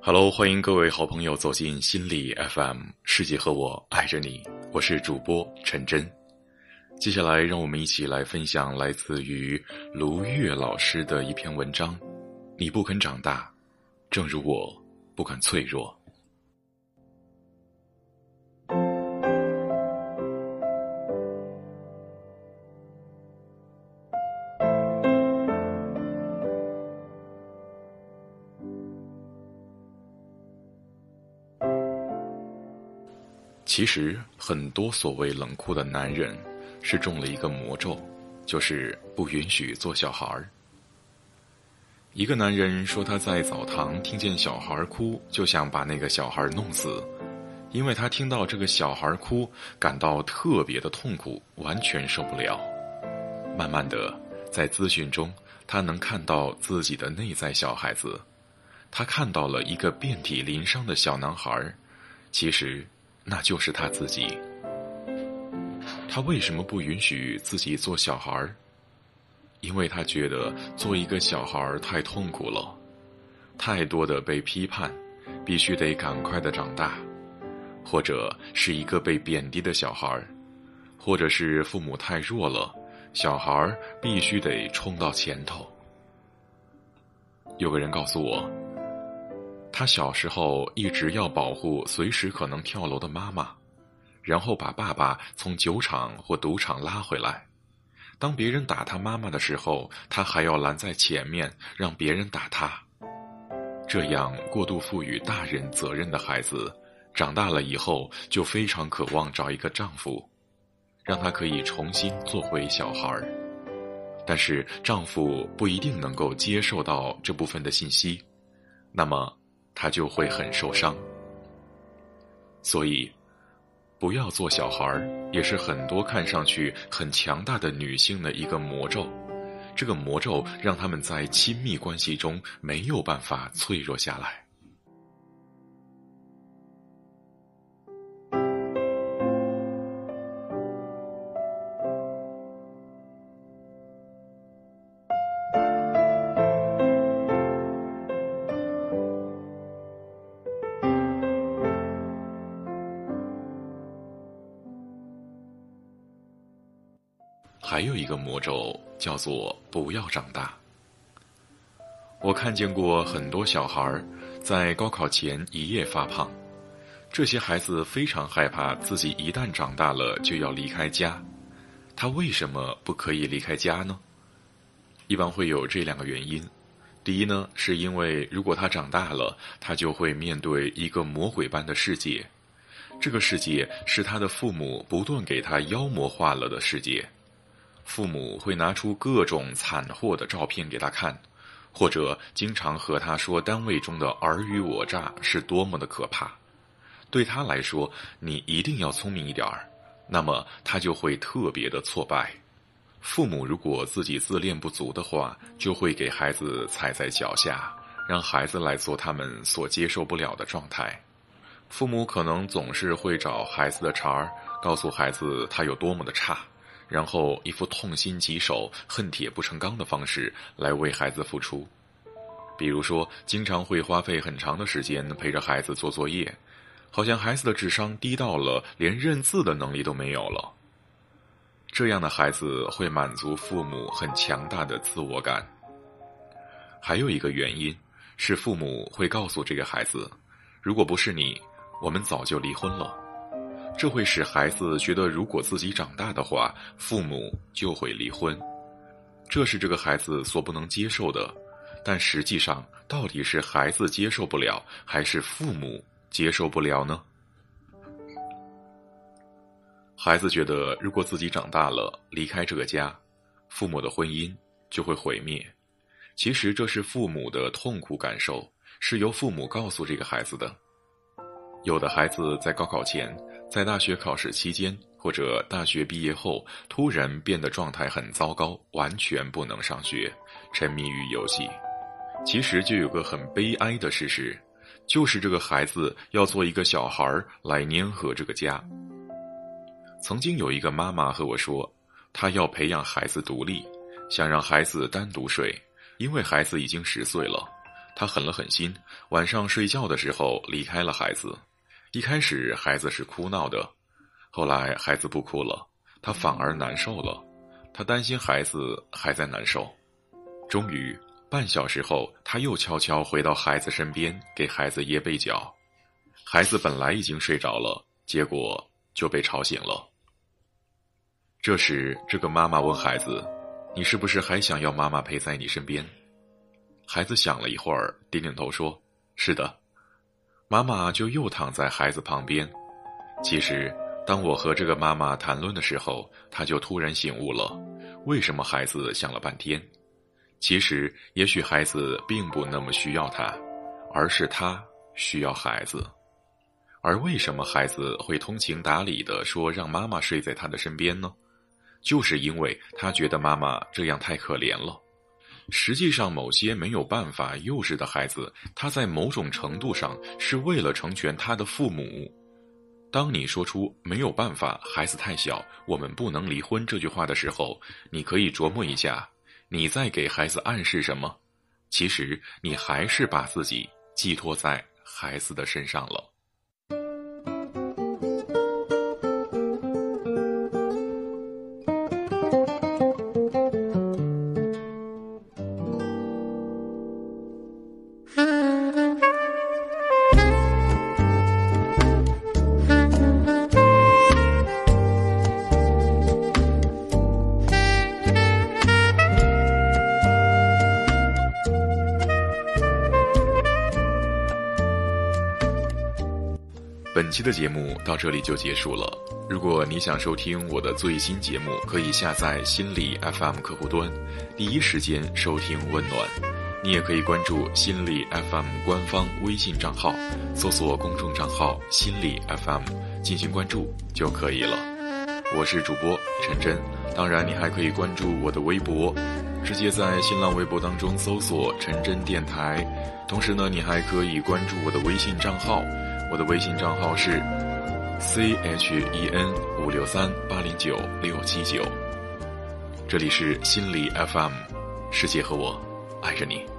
Hello，欢迎各位好朋友走进心理 FM，世界和我爱着你，我是主播陈真。接下来，让我们一起来分享来自于卢月老师的一篇文章：你不肯长大，正如我不肯脆弱。其实，很多所谓冷酷的男人，是中了一个魔咒，就是不允许做小孩儿。一个男人说他在澡堂听见小孩哭，就想把那个小孩弄死，因为他听到这个小孩哭，感到特别的痛苦，完全受不了。慢慢的，在咨询中，他能看到自己的内在小孩子，他看到了一个遍体鳞伤的小男孩儿，其实。那就是他自己。他为什么不允许自己做小孩儿？因为他觉得做一个小孩儿太痛苦了，太多的被批判，必须得赶快的长大，或者是一个被贬低的小孩儿，或者是父母太弱了，小孩儿必须得冲到前头。有个人告诉我。他小时候一直要保护随时可能跳楼的妈妈，然后把爸爸从酒厂或赌场拉回来。当别人打他妈妈的时候，他还要拦在前面，让别人打他。这样过度赋予大人责任的孩子，长大了以后就非常渴望找一个丈夫，让他可以重新做回小孩儿。但是丈夫不一定能够接受到这部分的信息，那么。他就会很受伤，所以，不要做小孩儿，也是很多看上去很强大的女性的一个魔咒。这个魔咒让他们在亲密关系中没有办法脆弱下来。还有一个魔咒叫做“不要长大”。我看见过很多小孩在高考前一夜发胖，这些孩子非常害怕自己一旦长大了就要离开家。他为什么不可以离开家呢？一般会有这两个原因：第一呢，是因为如果他长大了，他就会面对一个魔鬼般的世界，这个世界是他的父母不断给他妖魔化了的世界。父母会拿出各种惨祸的照片给他看，或者经常和他说单位中的尔虞我诈是多么的可怕。对他来说，你一定要聪明一点儿，那么他就会特别的挫败。父母如果自己自恋不足的话，就会给孩子踩在脚下，让孩子来做他们所接受不了的状态。父母可能总是会找孩子的茬儿，告诉孩子他有多么的差。然后一副痛心疾首、恨铁不成钢的方式来为孩子付出，比如说，经常会花费很长的时间陪着孩子做作业，好像孩子的智商低到了连认字的能力都没有了。这样的孩子会满足父母很强大的自我感。还有一个原因是，父母会告诉这个孩子：“如果不是你，我们早就离婚了。”这会使孩子觉得，如果自己长大的话，父母就会离婚，这是这个孩子所不能接受的。但实际上，到底是孩子接受不了，还是父母接受不了呢？孩子觉得，如果自己长大了，离开这个家，父母的婚姻就会毁灭。其实，这是父母的痛苦感受，是由父母告诉这个孩子的。有的孩子在高考前。在大学考试期间，或者大学毕业后，突然变得状态很糟糕，完全不能上学，沉迷于游戏。其实就有个很悲哀的事实，就是这个孩子要做一个小孩儿来粘合这个家。曾经有一个妈妈和我说，她要培养孩子独立，想让孩子单独睡，因为孩子已经十岁了，他狠了狠心，晚上睡觉的时候离开了孩子。一开始孩子是哭闹的，后来孩子不哭了，他反而难受了。他担心孩子还在难受。终于，半小时后，他又悄悄回到孩子身边，给孩子掖被角。孩子本来已经睡着了，结果就被吵醒了。这时，这个妈妈问孩子：“你是不是还想要妈妈陪在你身边？”孩子想了一会儿，点点头说：“是的。”妈妈就又躺在孩子旁边。其实，当我和这个妈妈谈论的时候，她就突然醒悟了：为什么孩子想了半天？其实，也许孩子并不那么需要他，而是他需要孩子。而为什么孩子会通情达理的说让妈妈睡在他的身边呢？就是因为他觉得妈妈这样太可怜了。实际上，某些没有办法幼稚的孩子，他在某种程度上是为了成全他的父母。当你说出“没有办法，孩子太小，我们不能离婚”这句话的时候，你可以琢磨一下，你在给孩子暗示什么？其实，你还是把自己寄托在孩子的身上了。本期的节目到这里就结束了。如果你想收听我的最新节目，可以下载心理 FM 客户端，第一时间收听温暖。你也可以关注心理 FM 官方微信账号，搜索公众账号“心理 FM” 进行关注就可以了。我是主播陈真，当然你还可以关注我的微博，直接在新浪微博当中搜索“陈真电台”。同时呢，你还可以关注我的微信账号。我的微信账号是 c h e n 五六三八零九六七九，这里是心理 FM，世界和我爱着你。